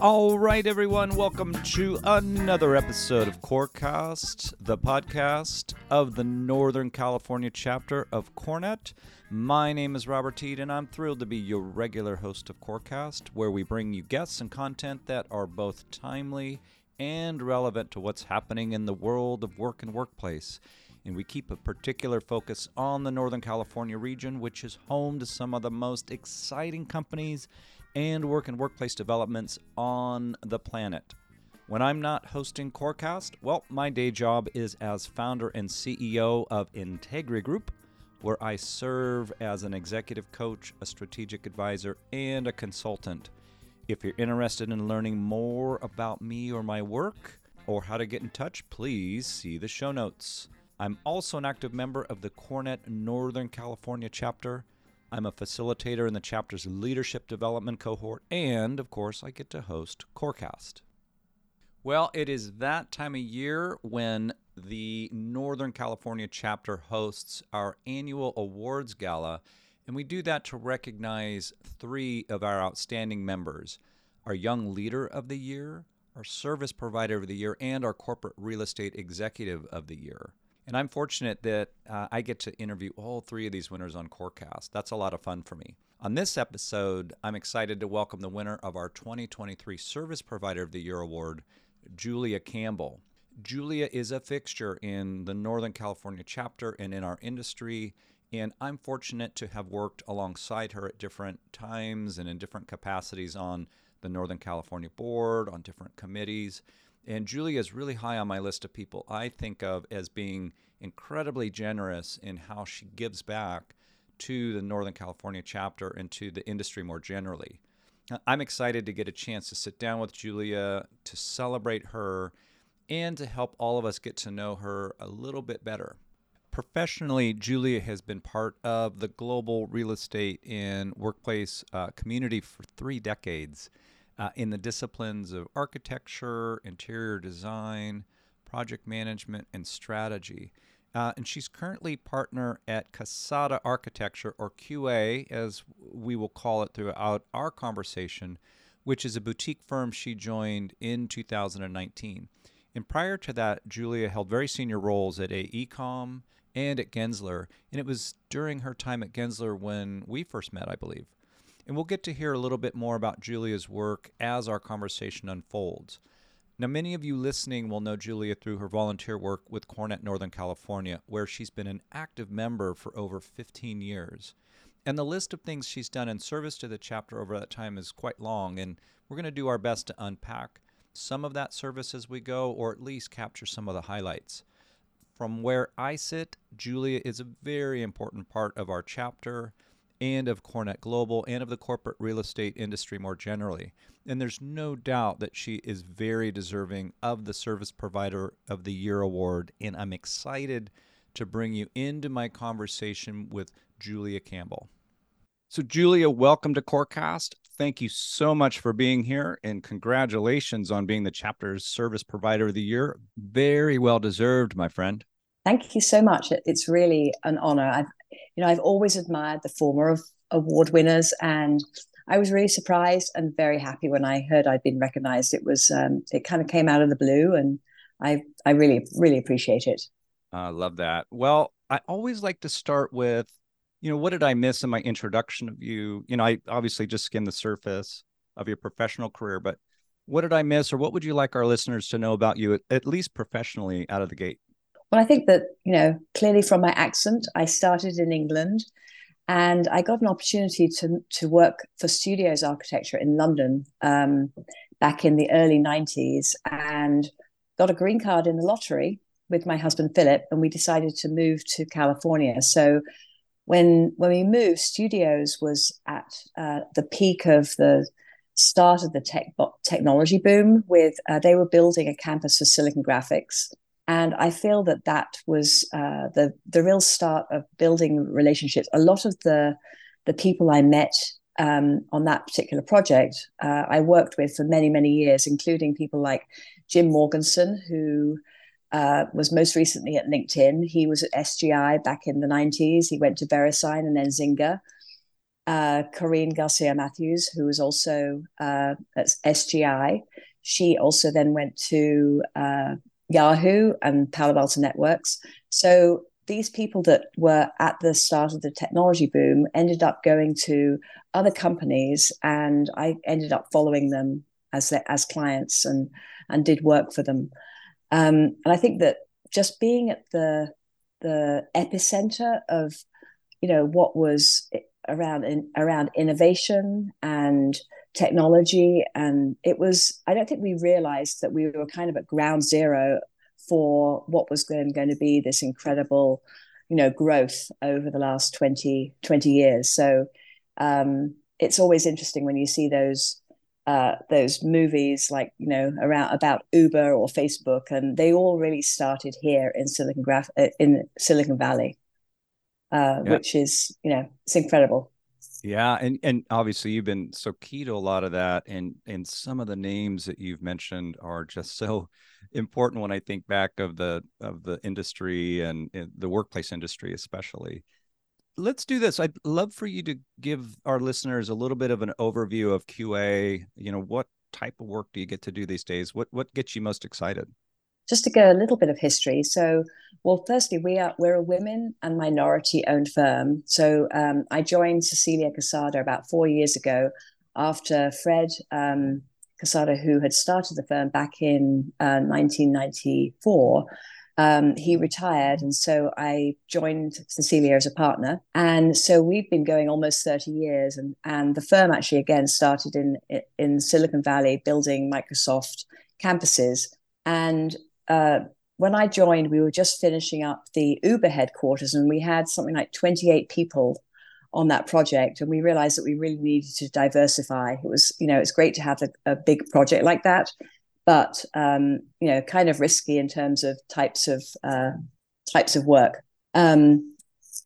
All right, everyone, welcome to another episode of Corecast, the podcast of the Northern California chapter of CoreNet. My name is Robert Teed, and I'm thrilled to be your regular host of Corecast, where we bring you guests and content that are both timely and relevant to what's happening in the world of work and workplace. And we keep a particular focus on the Northern California region, which is home to some of the most exciting companies and work and workplace developments on the planet. When I'm not hosting Corecast, well, my day job is as founder and CEO of Integri Group, where I serve as an executive coach, a strategic advisor, and a consultant. If you're interested in learning more about me or my work, or how to get in touch, please see the show notes. I'm also an active member of the CoreNet Northern California chapter. I'm a facilitator in the chapter's leadership development cohort, and of course, I get to host Corecast. Well, it is that time of year when the Northern California chapter hosts our annual awards gala, and we do that to recognize three of our outstanding members our Young Leader of the Year, our Service Provider of the Year, and our Corporate Real Estate Executive of the Year. And I'm fortunate that uh, I get to interview all three of these winners on Corecast. That's a lot of fun for me. On this episode, I'm excited to welcome the winner of our 2023 Service Provider of the Year award, Julia Campbell. Julia is a fixture in the Northern California chapter and in our industry, and I'm fortunate to have worked alongside her at different times and in different capacities on the Northern California board, on different committees. And Julia is really high on my list of people I think of as being incredibly generous in how she gives back to the Northern California chapter and to the industry more generally. I'm excited to get a chance to sit down with Julia, to celebrate her, and to help all of us get to know her a little bit better. Professionally, Julia has been part of the global real estate and workplace uh, community for three decades uh, in the disciplines of architecture, interior design, project management, and strategy. Uh, and she's currently partner at Quezada Architecture, or QA, as we will call it throughout our conversation, which is a boutique firm she joined in 2019. And prior to that, Julia held very senior roles at AECOM and at Gensler. And it was during her time at Gensler when we first met, I believe. And we'll get to hear a little bit more about Julia's work as our conversation unfolds. Now, many of you listening will know Julia through her volunteer work with CoreNet Northern California, where she's been an active member for over 15 years. And the list of things she's done in service to the chapter over that time is quite long, and we're going to do our best to unpack some of that service as we go, or at least capture some of the highlights. From where I sit, Julia is a very important part of our chapter and of CoreNet Global and of the corporate real estate industry more generally. And there's no doubt that she is very deserving of the Service Provider of the Year award. And I'm excited to bring you into my conversation with Julia Campbell. So, Julia, welcome to Corecast. Thank you so much for being here and congratulations on being the chapter's Service Provider of the Year. Very well deserved, my friend. Thank you so much. It's really an honor. I've, you know, I've always admired the former of award winners, and I was really surprised and very happy when I heard I'd been recognized. It was, um, it kind of came out of the blue, and I, I really, really appreciate it. I uh, love that. Well, I always like to start with, you know, what did I miss in my introduction of you? You know, I obviously just skimmed the surface of your professional career, but what did I miss, or what would you like our listeners to know about you, at, at least professionally, out of the gate? Well, I think that, you know, clearly from my accent, I started in England and I got an opportunity to, to work for studios architecture in London um, back in the early 90s and got a green card in the lottery with my husband Philip, and we decided to move to California. So when when we moved, studios was at uh, the peak of the start of the tech technology boom. With uh, they were building a campus for Silicon Graphics, and I feel that that was uh, the the real start of building relationships. A lot of the the people I met um, on that particular project, uh, I worked with for many many years, including people like Jim Morganson, who uh, was most recently at LinkedIn. He was at SGI back in the '90s. He went to VeriSign and then Zynga. uh, Garcia Matthews, who was also uh, at SGI. She also then went to uh, Yahoo and Palo Alto Networks. So these people that were at the start of the technology boom ended up going to other companies, and I ended up following them as as clients and and did work for them. Um, and I think that just being at the the epicenter of you know what was around in, around innovation and technology and it was i don't think we realized that we were kind of at ground zero for what was going, going to be this incredible you know growth over the last 20 20 years so um, it's always interesting when you see those uh, those movies like you know around about Uber or Facebook, and they all really started here in Silicon Graph uh, in Silicon Valley, uh, yeah. which is you know it's incredible. Yeah, and and obviously you've been so key to a lot of that, and and some of the names that you've mentioned are just so important when I think back of the of the industry and, and the workplace industry especially. Let's do this. I'd love for you to give our listeners a little bit of an overview of QA. You know, what type of work do you get to do these days? What what gets you most excited? Just to go a little bit of history. So, well, firstly, we are we're a women and minority owned firm. So um, I joined Cecilia Quezada about four years ago after Fred um, Quezada, who had started the firm back in uh, 1994. Um, he retired, and so I joined Cecilia as a partner. And so we've been going almost 30 years, and and the firm actually again started in in Silicon Valley, building Microsoft campuses. And uh, when I joined, we were just finishing up the Uber headquarters, and we had something like 28 people on that project. And we realized that we really needed to diversify. It was, you know, it's great to have a, a big project like that, but um, you know, kind of risky in terms of types of uh, types of work. Um,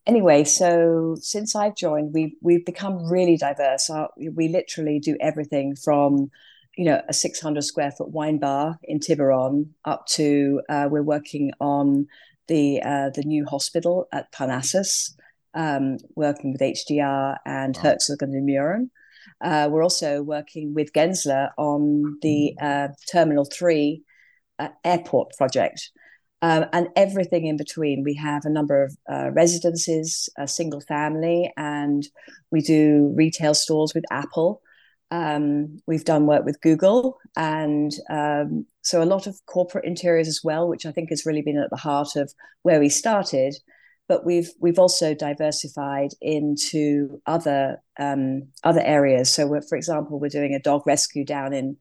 anyway, so since I've joined, we've we've become really diverse. Our, we literally do everything from you know, a 600 square foot wine bar in Tiburon up to uh, we're working on the uh, the new hospital at Parnassus, um, working with HDR and wow. Herzog and Meuron. Uh, we're also working with Gensler on the uh, Terminal 3 uh, airport project. Um, and everything in between. We have a number of uh, residences, a single family, and we do retail stores with Apple. Um, we've done work with Google, and um, so a lot of corporate interiors as well, which I think has really been at the heart of where we started. But we've we've also diversified into other um, other areas. So, for example, we're doing a dog rescue down in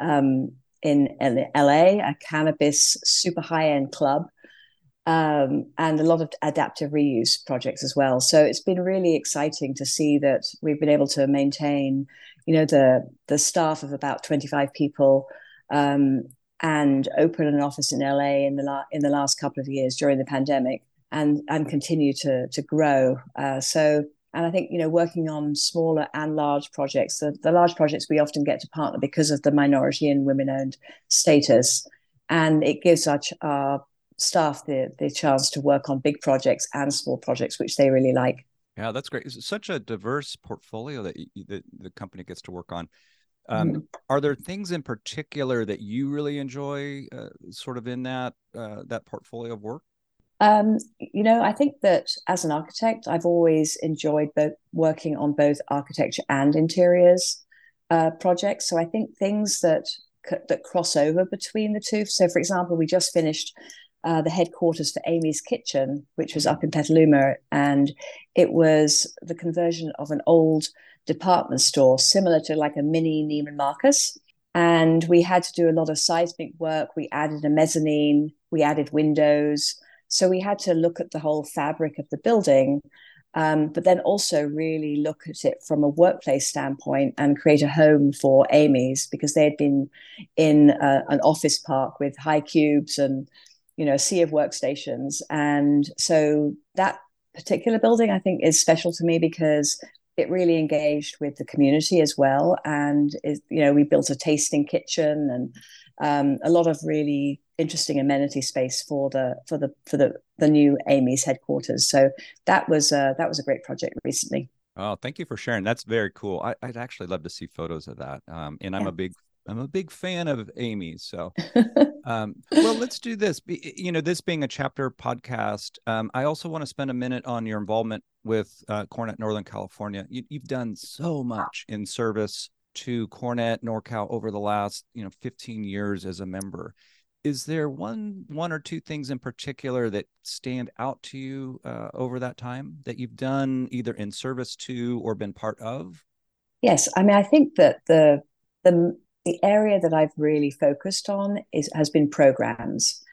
um, in LA, a cannabis super high end club, um, and a lot of adaptive reuse projects as well. So it's been really exciting to see that we've been able to maintain, you know, the the staff of about 25 people um, and opened an office in LA in the la- in the last couple of years during the pandemic and and continue to to grow. Uh, so and I think you know working on smaller and large projects. The, the large projects we often get to partner because of the minority and women owned status, and it gives our, our staff the the chance to work on big projects and small projects, which they really like. Yeah, that's great. It's such a diverse portfolio that, you, that the company gets to work on. Um, mm-hmm. Are there things in particular that you really enjoy, uh, sort of in that uh, that portfolio of work? Um, you know, I think that as an architect, I've always enjoyed both working on both architecture and interiors uh, projects. So I think things that that cross over between the two. So, for example, we just finished uh, the headquarters for Amy's Kitchen, which was up in Petaluma, and it was the conversion of an old department store, similar to like a mini Neiman Marcus. And we had to do a lot of seismic work. We added a mezzanine, we added windows. So we had to look at the whole fabric of the building, um, but then also really look at it from a workplace standpoint and create a home for Amy's because they had been in uh, an office park with high cubes and you know, a sea of workstations. And so that particular building, I think, is special to me because it really engaged with the community as well. And, it, you know, we built a tasting kitchen and um, a lot of really interesting amenity space for the for the for the the new Amy's headquarters. So that was uh, that was a great project recently. Oh, thank you for sharing. That's very cool. I, would actually love to see photos of that. Um, and I'm yeah. a big I'm a big fan of Amy's. So, um, well, let's do this. You know, this being a chapter podcast, um, I also want to spend a minute on your involvement with uh, CoreNet Northern California. You, have done so much in service to CoreNet NorCal over the last, you know, 15 years as a member. Is there one, one or two things in particular that stand out to you uh, over that time that you've done either in service to or been part of? Yes, I mean, I think that the the the area that I've really focused on is has been programs.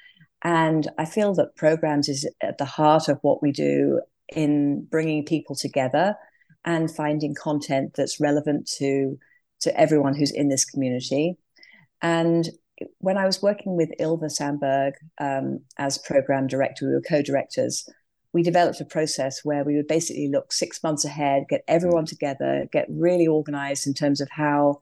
And I feel that programs is at the heart of what we do in bringing people together and finding content that's relevant to to everyone who's in this community. And when I was working with Ilva Sandberg um, as program director, we were co-directors. We developed a process where we would basically look six months ahead, get everyone together, get really organized in terms of how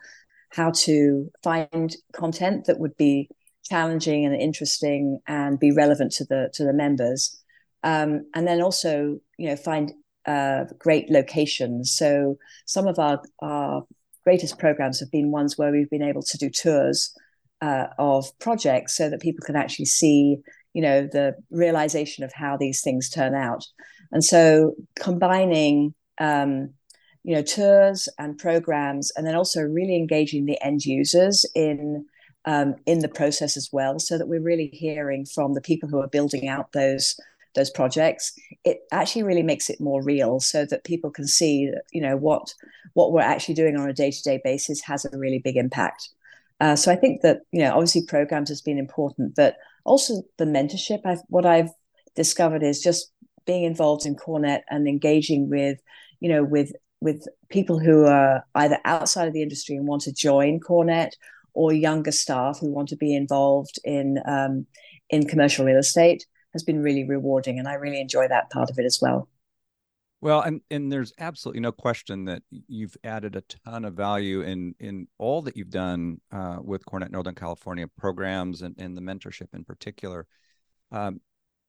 how to find content that would be challenging and interesting and be relevant to the to the members. Um, and then also you know find uh, great locations. So some of our our greatest programs have been ones where we've been able to do tours uh, of projects so that people can actually see you know the realization of how these things turn out. And so combining um, you know tours and programs and then also really engaging the end users in um, in the process as well so that we're really hearing from the people who are building out those those projects. It actually really makes it more real so that people can see that you know what what we're actually doing on a day-to-day basis has a really big impact. Uh, so i think that you know obviously programs has been important but also the mentorship. I've, what i've discovered is just being involved in CoreNet and engaging with you know with with people who are either outside of the industry and want to join CoreNet or younger staff who want to be involved in um, in commercial real estate has been really rewarding and I really enjoy that part of it as well. Well, and and there's absolutely no question that you've added a ton of value in in all that you've done uh, with CoreNet Northern California programs and, and the mentorship in particular. Um,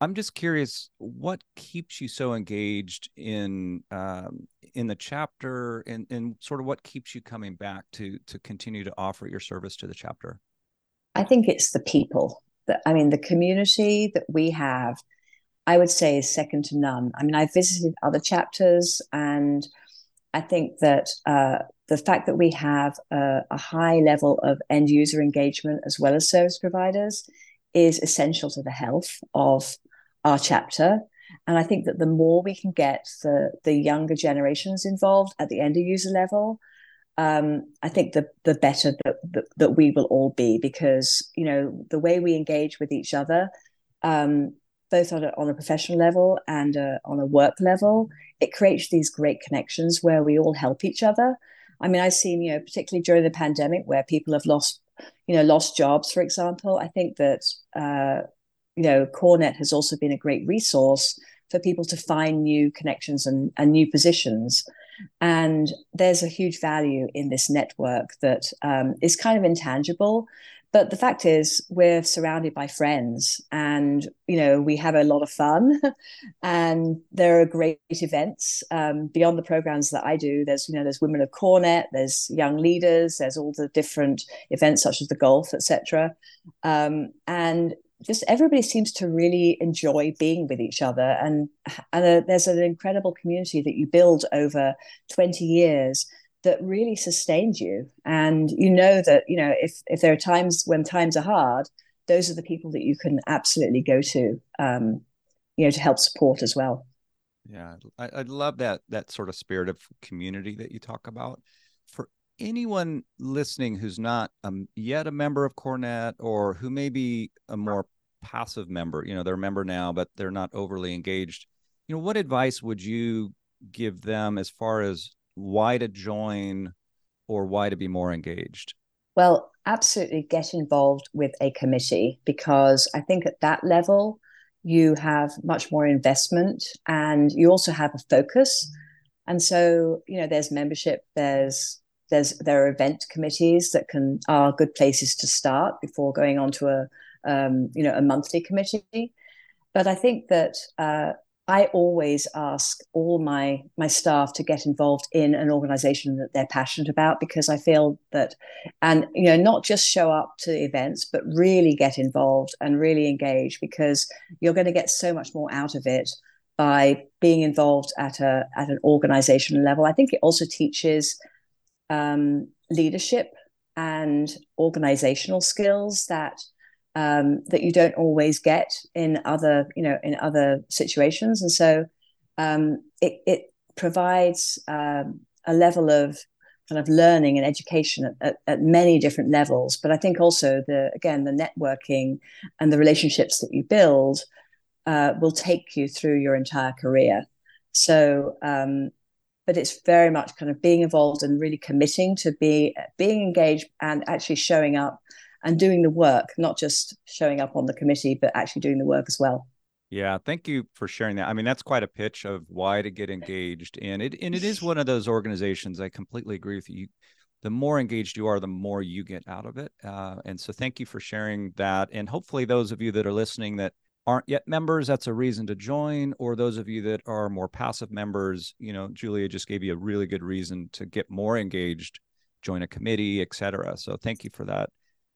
I'm just curious, what keeps you so engaged in um, in the chapter, and, and sort of what keeps you coming back to to continue to offer your service to the chapter? I think it's the people. That I mean, the community that we have, I would say, is second to none. I mean, I've visited other chapters, and I think that uh, the fact that we have a, a high level of end user engagement as well as service providers is essential to the health of our chapter. And I think that the more we can get the, the younger generations involved at the end user level, um, I think the the better that, that, that we will all be because you know the way we engage with each other, um, both on a, on a professional level and uh, on a work level, it creates these great connections where we all help each other. I mean, I've seen you know particularly during the pandemic where people have lost you know lost jobs, for example. I think that uh, you know, CoreNet has also been a great resource for people to find new connections and, and new positions. And there's a huge value in this network that um, is kind of intangible. But the fact is, we're surrounded by friends, and you know we have a lot of fun, and there are great events um, beyond the programs that I do. There's you know there's Women of CoreNet, there's Young Leaders, there's all the different events such as the golf, etc. Um, and just everybody seems to really enjoy being with each other. And and a, there's an incredible community that you build over 20 years that really sustains you. And you know that you know if if there are times when times are hard those are the people that you can absolutely go to um you know to help support as well. Yeah I, I love that that sort of spirit of community that you talk about. For anyone listening who's not um, yet a member of CoreNet or who may be a more passive member, you know, they're a member now, but they're not overly engaged, you know, what advice would you give them as far as why to join or why to be more engaged? Well, absolutely get involved with a committee because I think at that level, you have much more investment and you also have a focus. And so, you know, there's membership, there's there's there are event committees that can are good places to start before going on to a um, you know a monthly committee but i think that uh, I always ask all my my staff to get involved in an organization that they're passionate about because I feel that and you know not just show up to events but really get involved and really engage because you're going to get so much more out of it by being involved at a at an organizational level. I think it also teaches um, leadership and organizational skills that um, that you don't always get in other you know in other situations. And so um, it, it provides um, a level of kind of learning and education at, at, at, many different levels. But i think also the again the networking and the relationships that you build uh, will take you through your entire career. So um, but it's very much kind of being involved and really committing to be being engaged and actually showing up and doing the work, not just showing up on the committee, but actually doing the work as well. Yeah, thank you for sharing that. I mean, that's quite a pitch of why to get engaged, and it and it is one of those organizations. I completely agree with you. The more engaged you are, the more you get out of it. Uh, and so, thank you for sharing that. And hopefully, those of you that are listening that aren't yet members, that's a reason to join. Or those of you that are more passive members, you know, Julia just gave you a really good reason to get more engaged, join a committee, etc. So, thank you for that.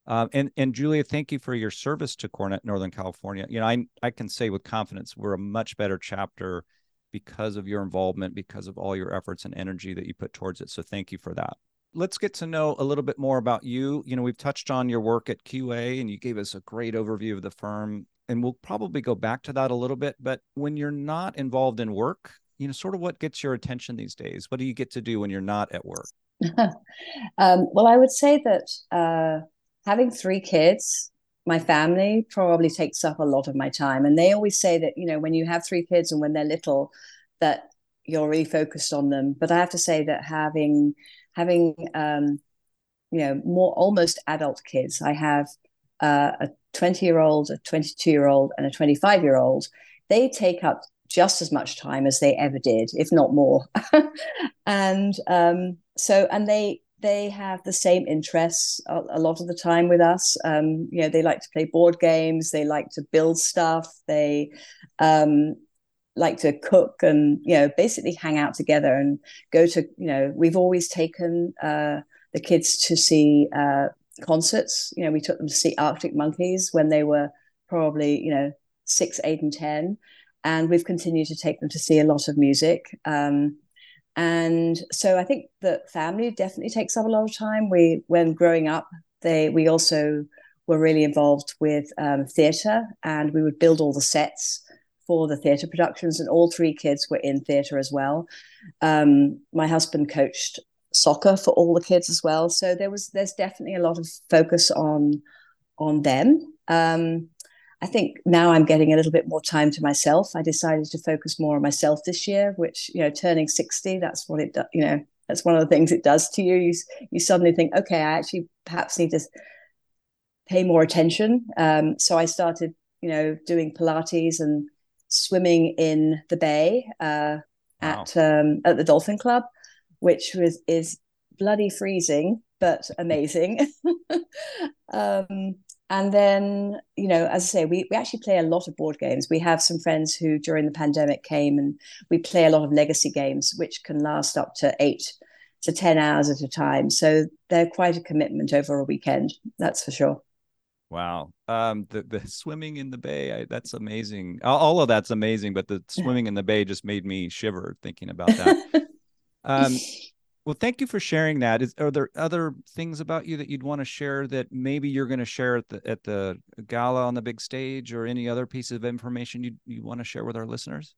Um, and and Julia, thank you for your service to CoreNet Northern California. You know, I I can say with confidence we're a much better chapter because of your involvement, because of all your efforts and energy that you put towards it. So thank you for that. Let's get to know a little bit more about you. You know, we've touched on your work at QA and you gave us a great overview of the firm. And we'll probably go back to that a little bit. But when you're not involved in work, you know, sort of what gets your attention these days? What do you get to do when you're not at work? um, well, I would say that uh, having three kids, my family probably takes up a lot of my time. And they always say that, you know, when you have three kids and when they're little, that you're really focused on them. But I have to say that having having um, you know more almost adult kids, I have uh, a 20 year old, a 22 year old, and a 25 year old. They take up just as much time as they ever did, if not more. and um, so, and they they have the same interests a, a, lot of the time with us. Um, you know, they like to play board games, they like to build stuff, they um, like to cook, and you know, basically hang out together and go to. You know, we've always taken uh, the kids to see uh, concerts. You know, we took them to see Arctic Monkeys when they were probably you know six, eight, and ten, and we've continued to take them to see a lot of music. Um, and so I think that family definitely takes up a lot of time. We, when growing up, they we also were really involved with um, theatre, and we would build all the sets for the theatre productions. And all three kids were in theatre as well. Um, my husband coached soccer for all the kids as well. So there was there's definitely a lot of focus on on them. Um, I think now I'm getting a little bit more time to myself. I decided to focus more on myself this year, which, you know, turning 60, that's what it does, you know, that's one of the things it does to you. You, you suddenly think, okay, I actually perhaps need to pay more attention. Um, so I started, you know, doing Pilates and swimming in the bay uh, wow. at um, at the Dolphin Club, which was is bloody freezing but amazing. um, and then, you know, as I say, we, we actually play a lot of board games. We have some friends who during the pandemic came and we play a lot of legacy games, which can last up to eight to 10 hours at a time. So they're quite a commitment over a weekend, that's for sure. Wow. Um, the, the swimming in the bay, I, that's amazing. All of that's amazing, but the swimming in the bay just made me shiver thinking about that. um, well, thank you for sharing that. Is, are there other things about you that you'd want to share that maybe you're going to share at the at the gala on the big stage, or any other piece of information you you want to share with our listeners?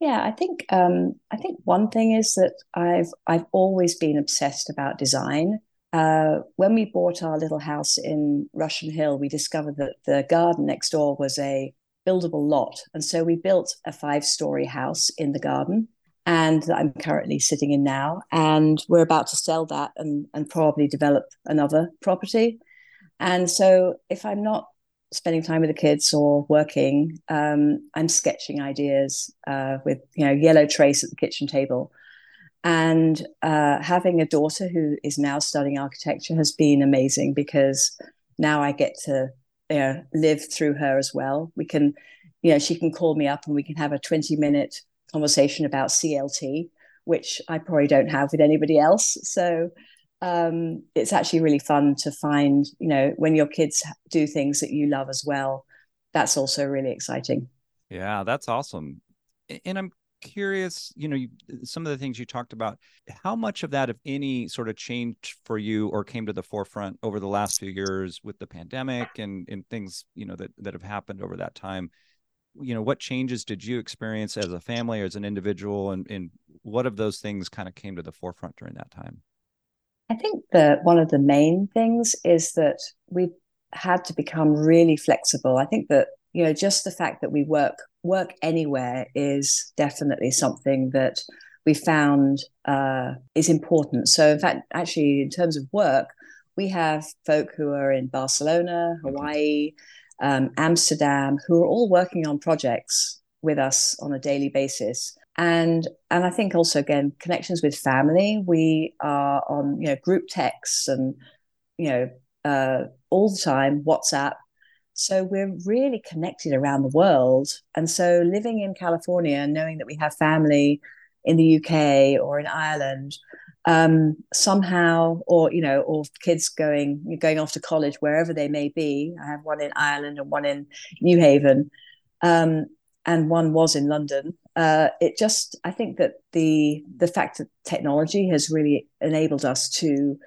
Yeah, I think um, I think one thing is that I've I've always been obsessed about design. Uh, when we bought our little house in Russian Hill, we discovered that the garden next door was a buildable lot, and so we built a five-story house in the garden and that I'm currently sitting in now. And we're about to sell that and, and probably develop another property. And so if I'm not spending time with the kids or working, um, I'm sketching ideas uh, with you know yellow trace at the kitchen table. And uh, having a daughter who is now studying architecture has been amazing because now I get to you know, live through her as well. We can you know, she can call me up and we can have a 20 minute conversation about CLT, which I probably don't have with anybody else. So um, it's actually really fun to find, you know, when your kids do things that you love as well. That's also really exciting. Yeah, that's awesome. And I'm curious, you know, some of the things you talked about, how much of that, if any, sort of changed for you or came to the forefront over the last few years with the pandemic and, and things, you know, that, that have happened over that time? You know, what changes did you experience as a family or as an individual? And, and what of those things kind of came to the forefront during that time? I think that one of the main things is that we had to become really flexible. I think that you know just the fact that we work work anywhere is definitely something that we found uh, is important. So in fact, actually, in terms of work, we have folk who are in Barcelona, Hawaii, um, Amsterdam, who are all working on projects with us on a daily basis and and I think also again connections with family. We are on you know group texts and you know uh, all the time WhatsApp. So we're really connected around the world. And so living in California knowing that we have family in the UK or in Ireland, um, somehow, or you know, or kids going going off to college wherever they may be. I have one in Ireland and one in New Haven. Um, and one was in London. Uh, it just, I think that the the fact that technology has really enabled us to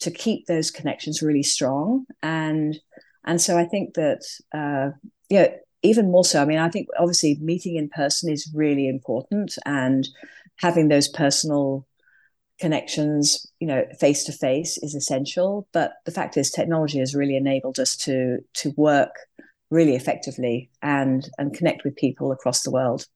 to keep those connections really strong, and and so I think that uh, yeah, even more so. I mean, I think obviously meeting in person is really important, and having those personal connections, you know, face to face is essential. But the fact is, technology has really enabled us to to work really effectively and and connect with people across the world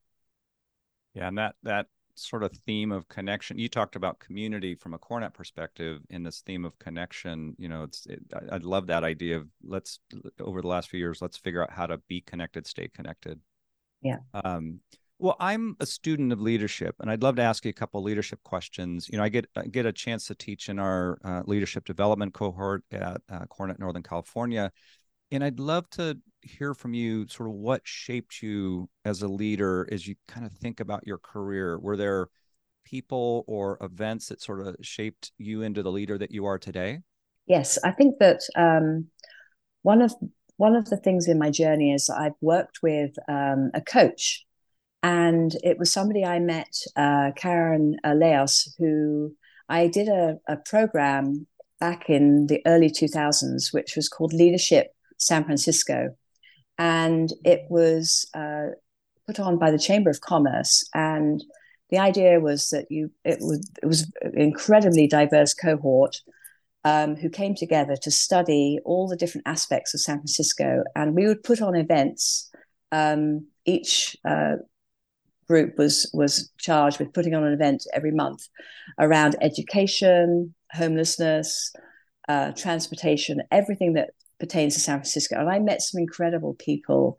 yeah and that that sort of theme of connection you talked about community from a CoreNet perspective in this theme of connection you know it's it, i love that idea of let's over the last few years let's figure out how to be connected stay connected yeah um well i'm a student of leadership and i'd love to ask you a couple leadership questions you know i get I get a chance to teach in our uh, leadership development cohort at uh, CoreNet northern california and I'd love to hear from you sort of what shaped you as a leader as you kind of think about your career. Were there people or events that sort of shaped you into the leader that you are today? Yes, I think that um, one of one of the things in my journey is I've worked with um, a coach, and it was somebody I met, uh, Karen uh, Leos, who I did a, a program back in the early 2000s, which was called Leadership San Francisco. And it was uh, put on by the Chamber of Commerce. And the idea was that you it was it was an incredibly diverse cohort um, who came together to study all the different aspects of San Francisco, and we would put on events. Um, each uh, group was was charged with putting on an event every month around education, homelessness, uh, transportation, everything that pertains to San Francisco. And I met some incredible people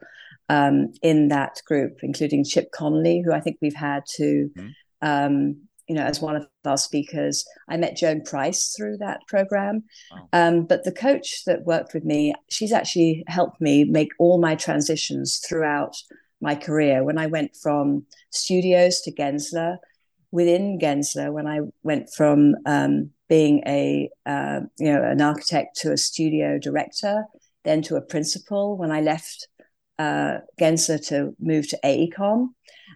um, in that group, including Chip Conley, who I think we've had to, mm-hmm. um, you know, as one of our speakers. I met Joan Price through that program. Wow. Um, but the coach that worked with me, she's actually helped me make all my transitions throughout my career. When I went from studios to Gensler, within Gensler, when I went from um, being a uh, you know an architect to a studio director, then to a principal. When I left uh, Gensler to move to AECOM,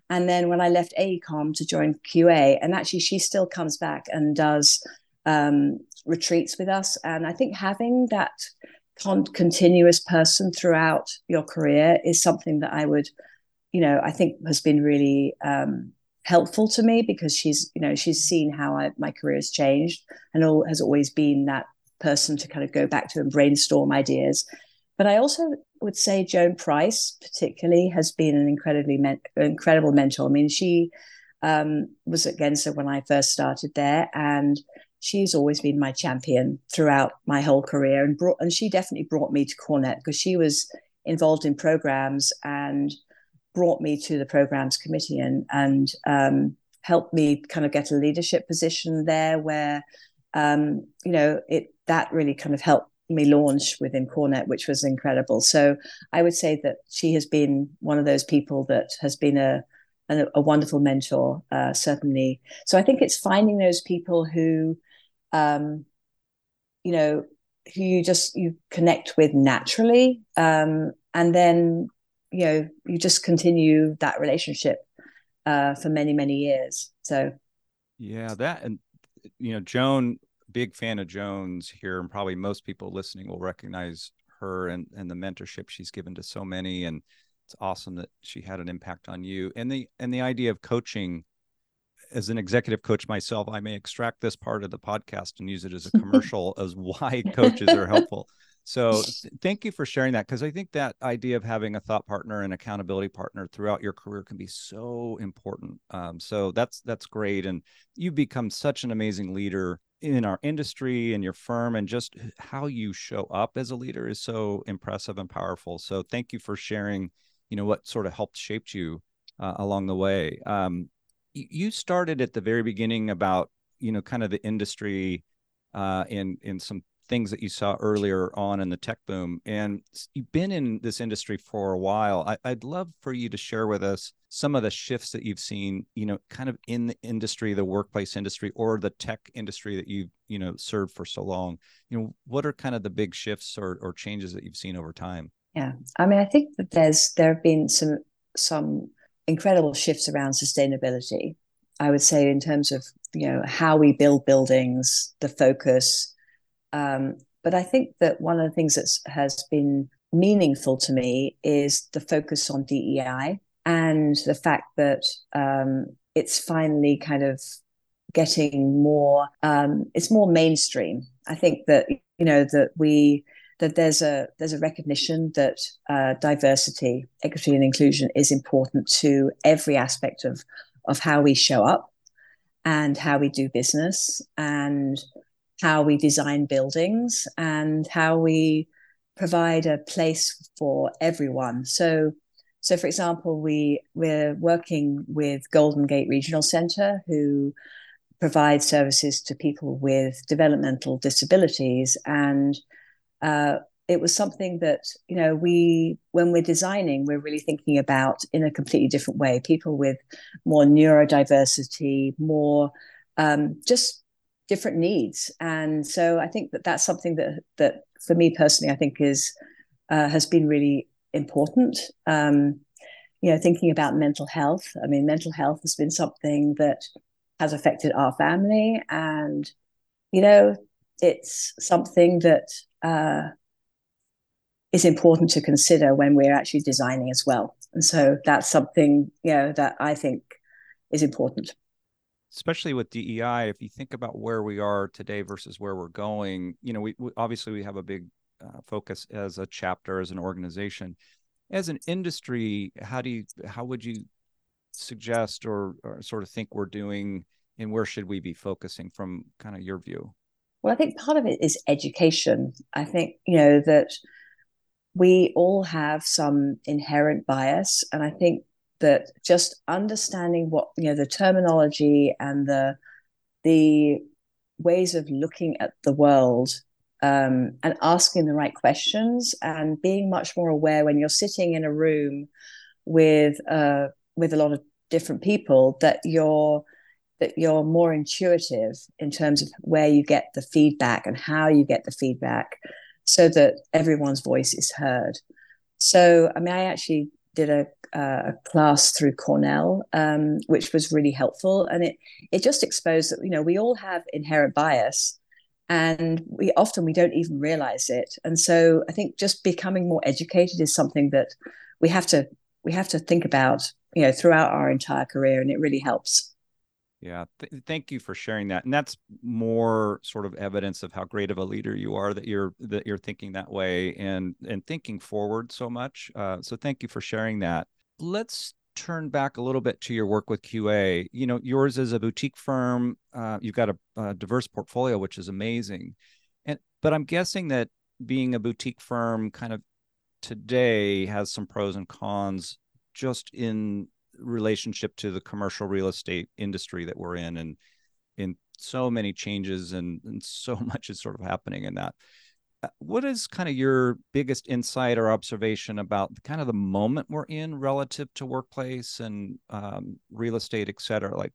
and then when I left AECOM to join QA, and actually she still comes back and does um, retreats with us. And I think having that con- continuous person throughout your career is something that I would, you know, I think has been really um, helpful to me because she's you know she's seen how I, my career has changed and all has always been that person to kind of go back to and brainstorm ideas. But i also would say joan price particularly has been an incredibly men- incredible mentor. I mean she um, was at Gensler when i first started there and she's always been my champion throughout my whole career and brought and she definitely brought me to CoreNet because she was involved in programs and brought me to the programs committee and and um, helped me kind of get a leadership position there where um, you know it that really kind of helped me launch within CoreNet, which was incredible. So I would say that she has been one of those people that has been a a, a wonderful mentor, uh, certainly. So I think it's finding those people who, um, you know, who you just you connect with naturally, um, and then you know you just continue that relationship uh, for many many years. So yeah, that and you know Joan, big fan of Joan's here, and probably most people listening will recognize her and and the mentorship she's given to so many, and it's awesome that she had an impact on you and the and the idea of coaching as an executive coach myself, I may extract this part of the podcast and use it as a commercial as why coaches are helpful. So thank you for sharing that because I think that idea of having a thought partner and accountability partner throughout your career can be so important. Um, so that's that's great, and you've become such an amazing leader in our industry and your firm, and just how you show up as a leader is so impressive and powerful. So thank you for sharing. You know what sort of helped shaped you uh, along the way. Um, you started at the very beginning about you know kind of the industry uh, in in some things that you saw earlier on in the tech boom. And you've been in this industry for a while. I, would love for you to share with us some of the shifts that you've seen, you know, kind of in the industry, the workplace industry, or the tech industry that you've, you know, served for so long. You know, what are kind of the big shifts or, or changes that you've seen over time? Yeah, I mean, I think that there's there have been some some incredible shifts around sustainability. I would say in terms of you know how we build buildings, the focus, um, but I think that one of the things that has been meaningful to me is the focus on DEI and the fact that um, it's finally kind of getting more, um, it's more mainstream. I think that you know that we that there's a there's a recognition that uh, diversity, equity, and inclusion is important to every aspect of of how we show up and how we do business and how we design buildings and how we provide a place for everyone. So, so for example, we we're working with Golden Gate Regional Centre, who provide services to people with developmental disabilities, and uh, it was something that you know we when we're designing, we're really thinking about in a completely different way. People with more neurodiversity, more um, just different needs. And so i think that that's something that that for me personally i think is uh, has been really important. Um, you know thinking about mental health. I mean mental health has been something that has affected our family. And you know it's something that uh, is important to consider when we're actually designing as well. And so that's something you know that i think is important especially with DEI, if you think about where we are today versus where we're going, you know, we, we obviously we have a big uh, focus as a chapter, as an organization, as an industry. How do you, how would you suggest or, or sort of think we're doing, and where should we be focusing from kind of your view? Well, I think part of it is education. I think you know that we all have some inherent bias, and I think that just understanding what you know the terminology and the the ways of looking at the world um, and asking the right questions and being much more aware when you're sitting in a room with uh, with a lot of different people that you're that you're more intuitive in terms of where you get the feedback and how you get the feedback so that everyone's voice is heard. So i mean i actually did a, a class through Cornell, um, which was really helpful, and it it just exposed that you know we all have inherent bias, and we often we don't even realize it. And so I think just becoming more educated is something that we have to we have to think about you know throughout our entire career, and it really helps. Yeah, th- thank you for sharing that, and that's more sort of evidence of how great of a leader you are that you're that you're thinking that way and and thinking forward so much. Uh, so thank you for sharing that. Let's turn back a little bit to your work with QA. You know, yours is a boutique firm. Uh, you've got a, a diverse portfolio, which is amazing, and but I'm guessing that being a boutique firm kind of today has some pros and cons just in relationship to the commercial real estate industry that we're in and in so many changes and, and so much is sort of happening in that uh, what is kind of your biggest insight or observation about kind of the moment we're in relative to workplace and um, real estate, et cetera? Like,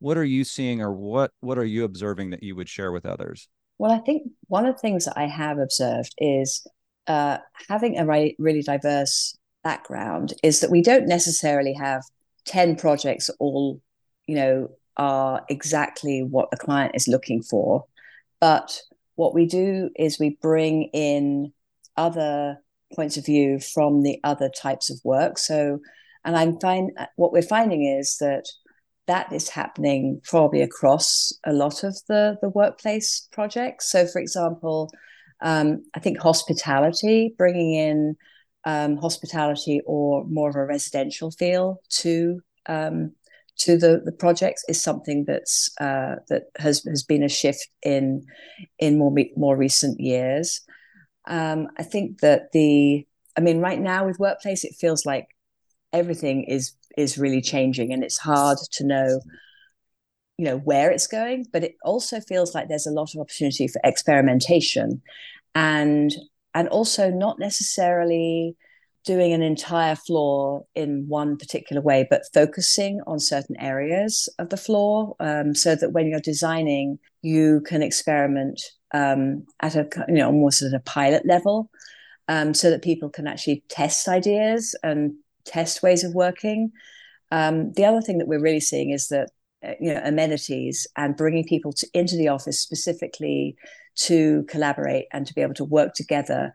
what are you seeing, or what what are you observing that you would share with others? Well, I think one of the things that I have observed is uh, having a really, really diverse background is that we don't necessarily have 10 projects all, you know, are exactly what the client is looking for. But what we do is we bring in other points of view from the other types of work. So, and I'm find what we're finding is that that is happening probably across a lot of the the workplace projects. So, for example, um, I think hospitality, bringing in um, hospitality or more of a residential feel to um, to the, the projects is something that's uh, that has has been a shift in in more more recent years. Um, I think that the I mean right now with workplace it feels like everything is is really changing and it's hard to know you know where it's going but it also feels like there's a lot of opportunity for experimentation and and also not necessarily doing an entire floor in one particular way, but focusing on certain areas of the floor um, so that when you're designing, you can experiment um, at a, you know, almost at a pilot level um, so that people can actually test ideas and test ways of working. Um, the other thing that we're really seeing is that uh, you know amenities and bringing people to, into the office specifically to collaborate and to be able to work together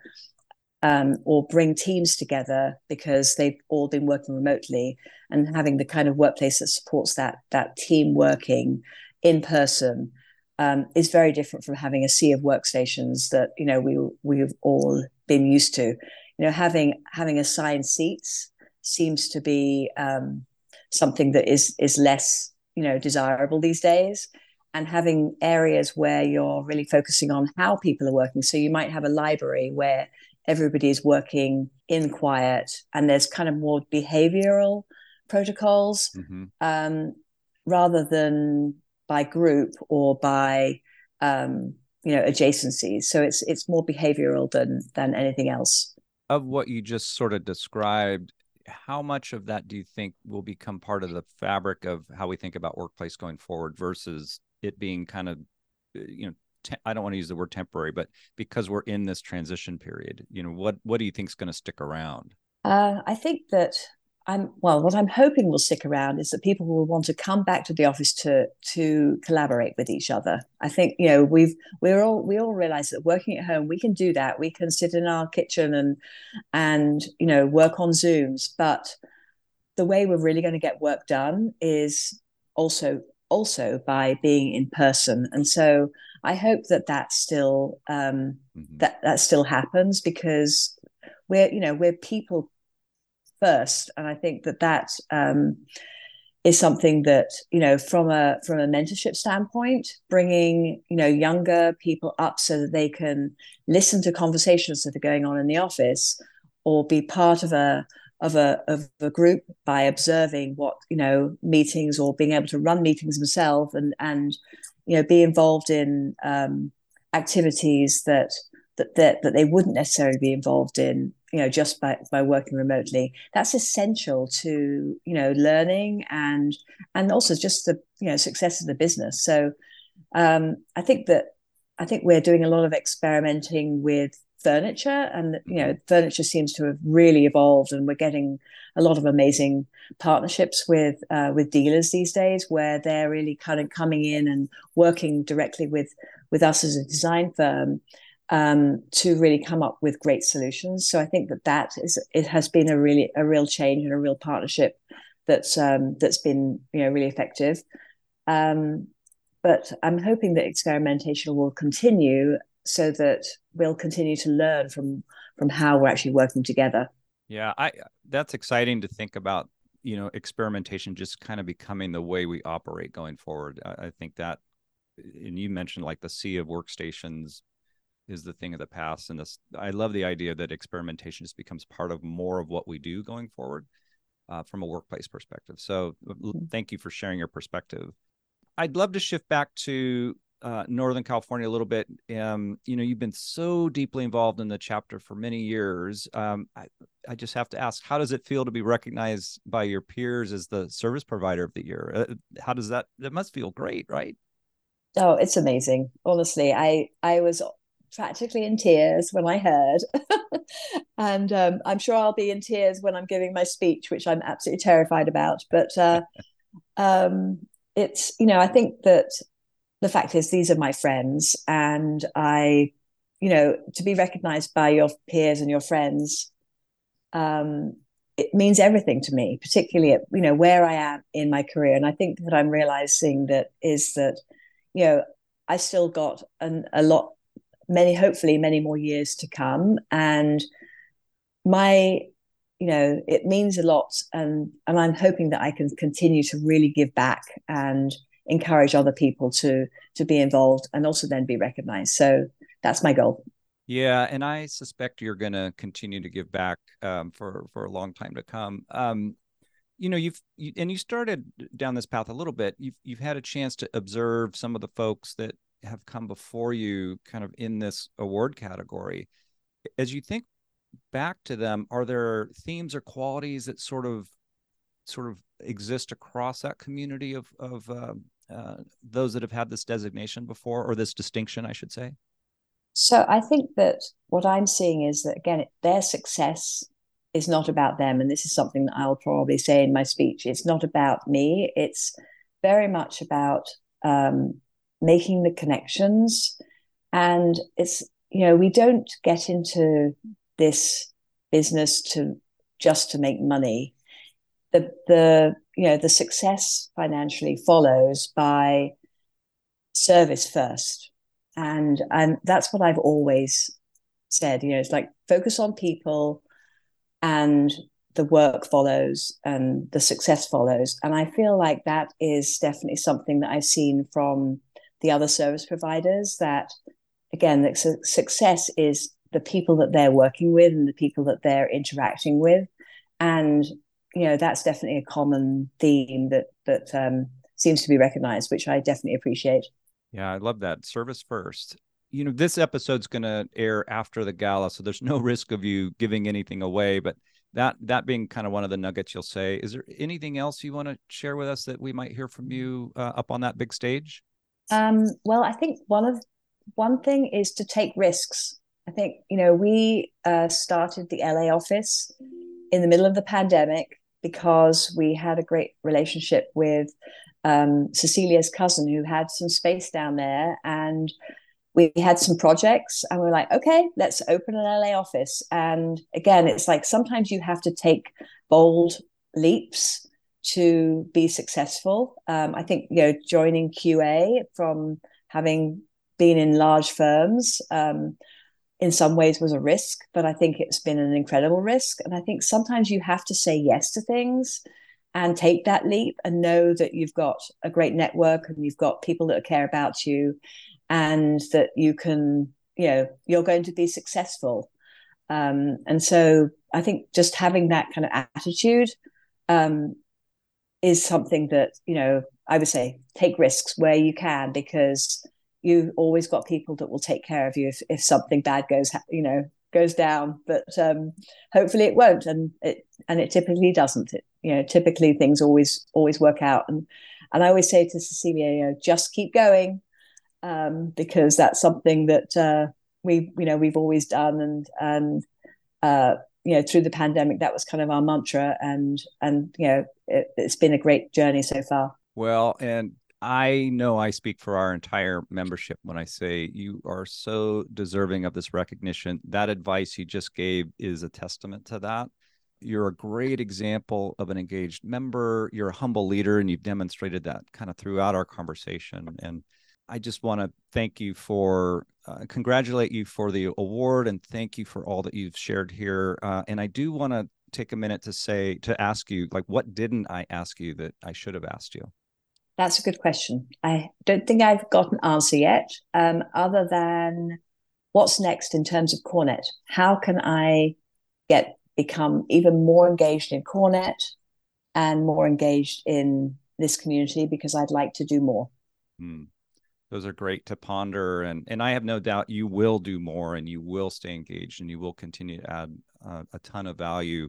um, or bring teams together because they've all been working remotely and having the kind of workplace that supports that that team working in person um, is very different from having a sea of workstations that you know we we've all been used to. You know, having having assigned seats seems to be um, something that is is less you know desirable these days and having areas where you're really focusing on how people are working. So you might have a library where everybody is working in quiet and there's kind of more behavioral protocols mm-hmm. um, rather than by group or by um, you know adjacencies. So it's it's more behavioral than than anything else. Of what you just sort of described, how much of that do you think will become part of the fabric of how we think about workplace going forward versus it being kind of uh, you know te- I don't want to use the word temporary, but because we're in this transition period, you know what what do you think is going to stick around? Uh, I think that I'm well. What I'm hoping will stick around is that people will want to come back to the office to to collaborate with each other. I think you know we've we're all we all realize that working at home we can do that. We can sit in our kitchen and and you know work on Zooms, but the way we're really going to get work done is also also by being in person. And so I hope that that still um, mm-hmm. that that still happens because we're you know we're people first, and I think that that um, is something that you know from a from a mentorship standpoint, bringing you know younger people up so that they can listen to conversations that are going on in the office or be part of a of a of a group by observing what you know meetings or being able to run meetings themselves and and you know be involved in um, activities that that that that they wouldn't necessarily be involved in you know just by by working remotely. That's essential to you know learning and and also just the you know success of the business. So um, i think that i think we're doing a lot of experimenting with furniture and you know furniture seems to have really evolved and we're getting a lot of amazing partnerships with uh, with dealers these days where they're really kind of coming in and working directly with with us as a design firm um, to really come up with great solutions. So i think that that is it has been a really a real change and a real partnership that's um, that's been you know really effective. Um, but i'm hoping that experimentation will continue so that we'll continue to learn from from how we're actually working together. Yeah, I that's exciting to think about. You know, experimentation just kind of becoming the way we operate going forward. I, I think that, and you mentioned like the sea of workstations is the thing of the past, and this I love the idea that experimentation just becomes part of more of what we do going forward uh, from a workplace perspective. So, mm-hmm. thank you for sharing your perspective. I'd love to shift back to uh, Northern California a little bit. Um, you know, you've been so deeply involved in the chapter for many years. Um, I, I just have to ask, how does it feel to be recognized by your peers as the service provider of the year? Uh, how does that? That must feel great, right? Oh, it's amazing. Honestly, I I was practically in tears when I heard, and um, I'm sure I'll be in tears when I'm giving my speech, which I'm absolutely terrified about. But uh, um, it's you know I think that the fact is these are my friends and i you know to be recognized by your peers and your friends um, it means everything to me particularly at you know where i am in my career. And i think that i'm realizing that is that you know i still got an, a lot many hopefully many more years to come. And my you know it means a lot and and i'm hoping that i can continue to really give back and encourage other people to to be involved and also then be recognized. So that's my goal. Yeah and i suspect you're going to continue to give back um, for for a long time to come. Um, you know you've you, and you started down this path a little bit. You've you've had a chance to observe some of the folks that have come before you kind of in this award category. As you think back to them are there themes or qualities that sort of sort of exist across that community of of uh, uh, those that have had this designation before, or this distinction, I should say? So I think that what I'm seeing is that again, their success is not about them, and this is something that I'll probably say in my speech. It's not about me. It's very much about um, making the connections, and it's you know we don't get into this business to just to make money the the you know the success financially follows by service first. And and that's what i've always said you know it's like focus on people and the work follows and the success follows. And i feel like that is definitely something that i've seen from the other service providers that again the su- success is the people that they're working with and the people that they're interacting with. And you know that's definitely a common theme that that um, seems to be recognized, which I definitely appreciate. Yeah, I love that service first. You know, this episode's going to air after the gala, so there's no risk of you giving anything away. But that that being kind of one of the nuggets you'll say, is there anything else you want to share with us that we might hear from you uh, up on that big stage? Um, well, I think one of one thing is to take risks. I think you know we uh, started the LA office in the middle of the pandemic because we had a great relationship with um, Cecilia's cousin who had some space down there and we had some projects and we are like okay let's open an la office. And again it's like sometimes you have to take bold leaps to be successful. Um, i think you know joining qa from having been in large firms um, in some ways was a risk, but I think it's been an incredible risk. And I think sometimes you have to say yes to things and take that leap and know that you've got a great network and you've got people that care about you and that you can, you know, you're going to be successful. Um, and so I think just having that kind of attitude um, is something that, you know, I would say take risks where you can because you always got people that will take care of you if, if something bad goes you know goes down. But um, hopefully it won't and it and it typically doesn't. It you know typically things always always work out. And and i always say to cecilia you know just keep going um, because that's something that uh, we you know we've always done. And and uh, you know through the pandemic that was kind of our mantra. And and you know it, it's been a great journey so far. Well and I know I speak for our entire membership when I say you are so deserving of this recognition. That advice you just gave is a testament to that. You're a great example of an engaged member. You're a humble leader, and you've demonstrated that kind of throughout our conversation. And I just want to thank you for, uh, congratulate you for the award, and thank you for all that you've shared here. Uh, and I do want to take a minute to say, to ask you, like, what didn't I ask you that I should have asked you? That's a good question. I don't think I've got an answer yet, um, other than what's next in terms of CoreNet. How can I get become even more engaged in CoreNet and more engaged in this community because I'd like to do more. Hmm. those are great to ponder and and i have no doubt you will do more and you will stay engaged and you will continue to add uh, a ton of value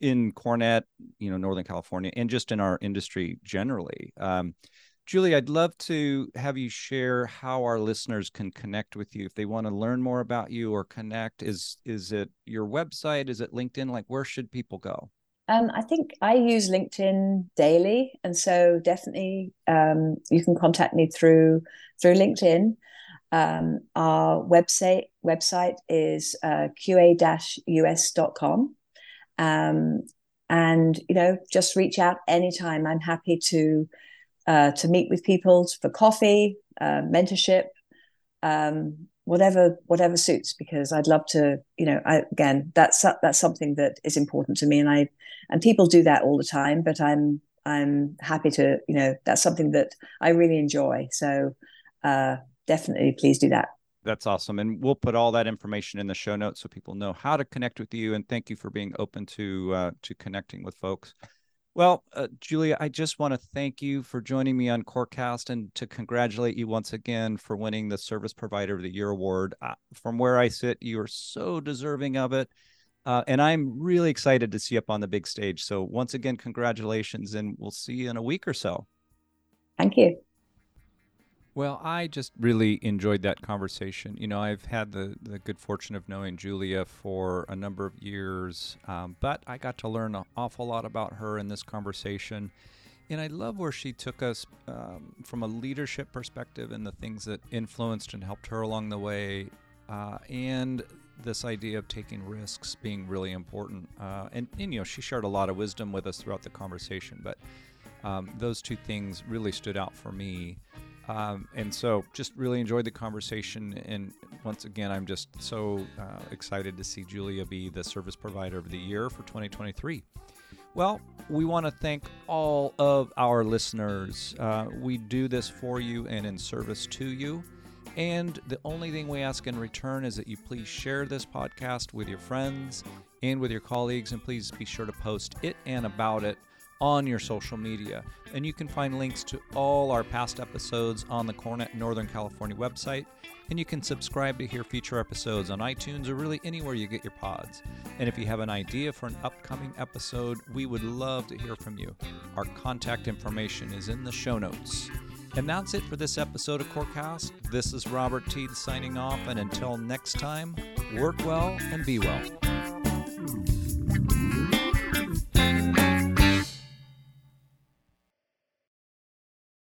in CoreNet you know northern california and just in our industry generally. Um, julie i'd love to have you share how our listeners can connect with you if they want to learn more about you or connect. Is is it your website? Is it linkedin? Like where should people go? Um, I think I use LinkedIn daily, and so definitely um, you can contact me through through LinkedIn. Um, our website website is uh, qa-us.com, um, and you know just reach out anytime. I'm happy to uh, to meet with people for coffee, uh, mentorship, um, whatever whatever suits because i'd love to you know I, again that's that's something that is important to me and i and people do that all the time but i'm i'm happy to you know that's something that i really enjoy so uh definitely please do that that's awesome and we'll put all that information in the show notes so people know how to connect with you and thank you for being open to uh, to connecting with folks well, uh, Julia, I just want to thank you for joining me on Corecast and to congratulate you once again for winning the Service Provider of the Year award. Uh, from where I sit, you are so deserving of it. Uh, and I'm really excited to see you up on the big stage. So, once again, congratulations, and we'll see you in a week or so. Thank you. Well, I just really enjoyed that conversation. You know, I've had the, the good fortune of knowing Julia for a number of years, um, but I got to learn an awful lot about her in this conversation. And I love where she took us um, from a leadership perspective and the things that influenced and helped her along the way, uh, and this idea of taking risks being really important. Uh, and, and, you know, she shared a lot of wisdom with us throughout the conversation, but um, those two things really stood out for me. Um, and so just really enjoyed the conversation. And once again, I'm just so uh, excited to see Julia be the service provider of the year for 2023. Well, we want to thank all of our listeners. Uh, we do this for you and in service to you. And the only thing we ask in return is that you please share this podcast with your friends and with your colleagues. And please be sure to post it and about it on your social media. And you can find links to all our past episodes on the CoreNet Northern California website. And you can subscribe to hear future episodes on iTunes or really anywhere you get your pods. And if you have an idea for an upcoming episode, we would love to hear from you. Our contact information is in the show notes. And that's it for this episode of Corecast. This is Robert Teed signing off, and until next time, work well and be well.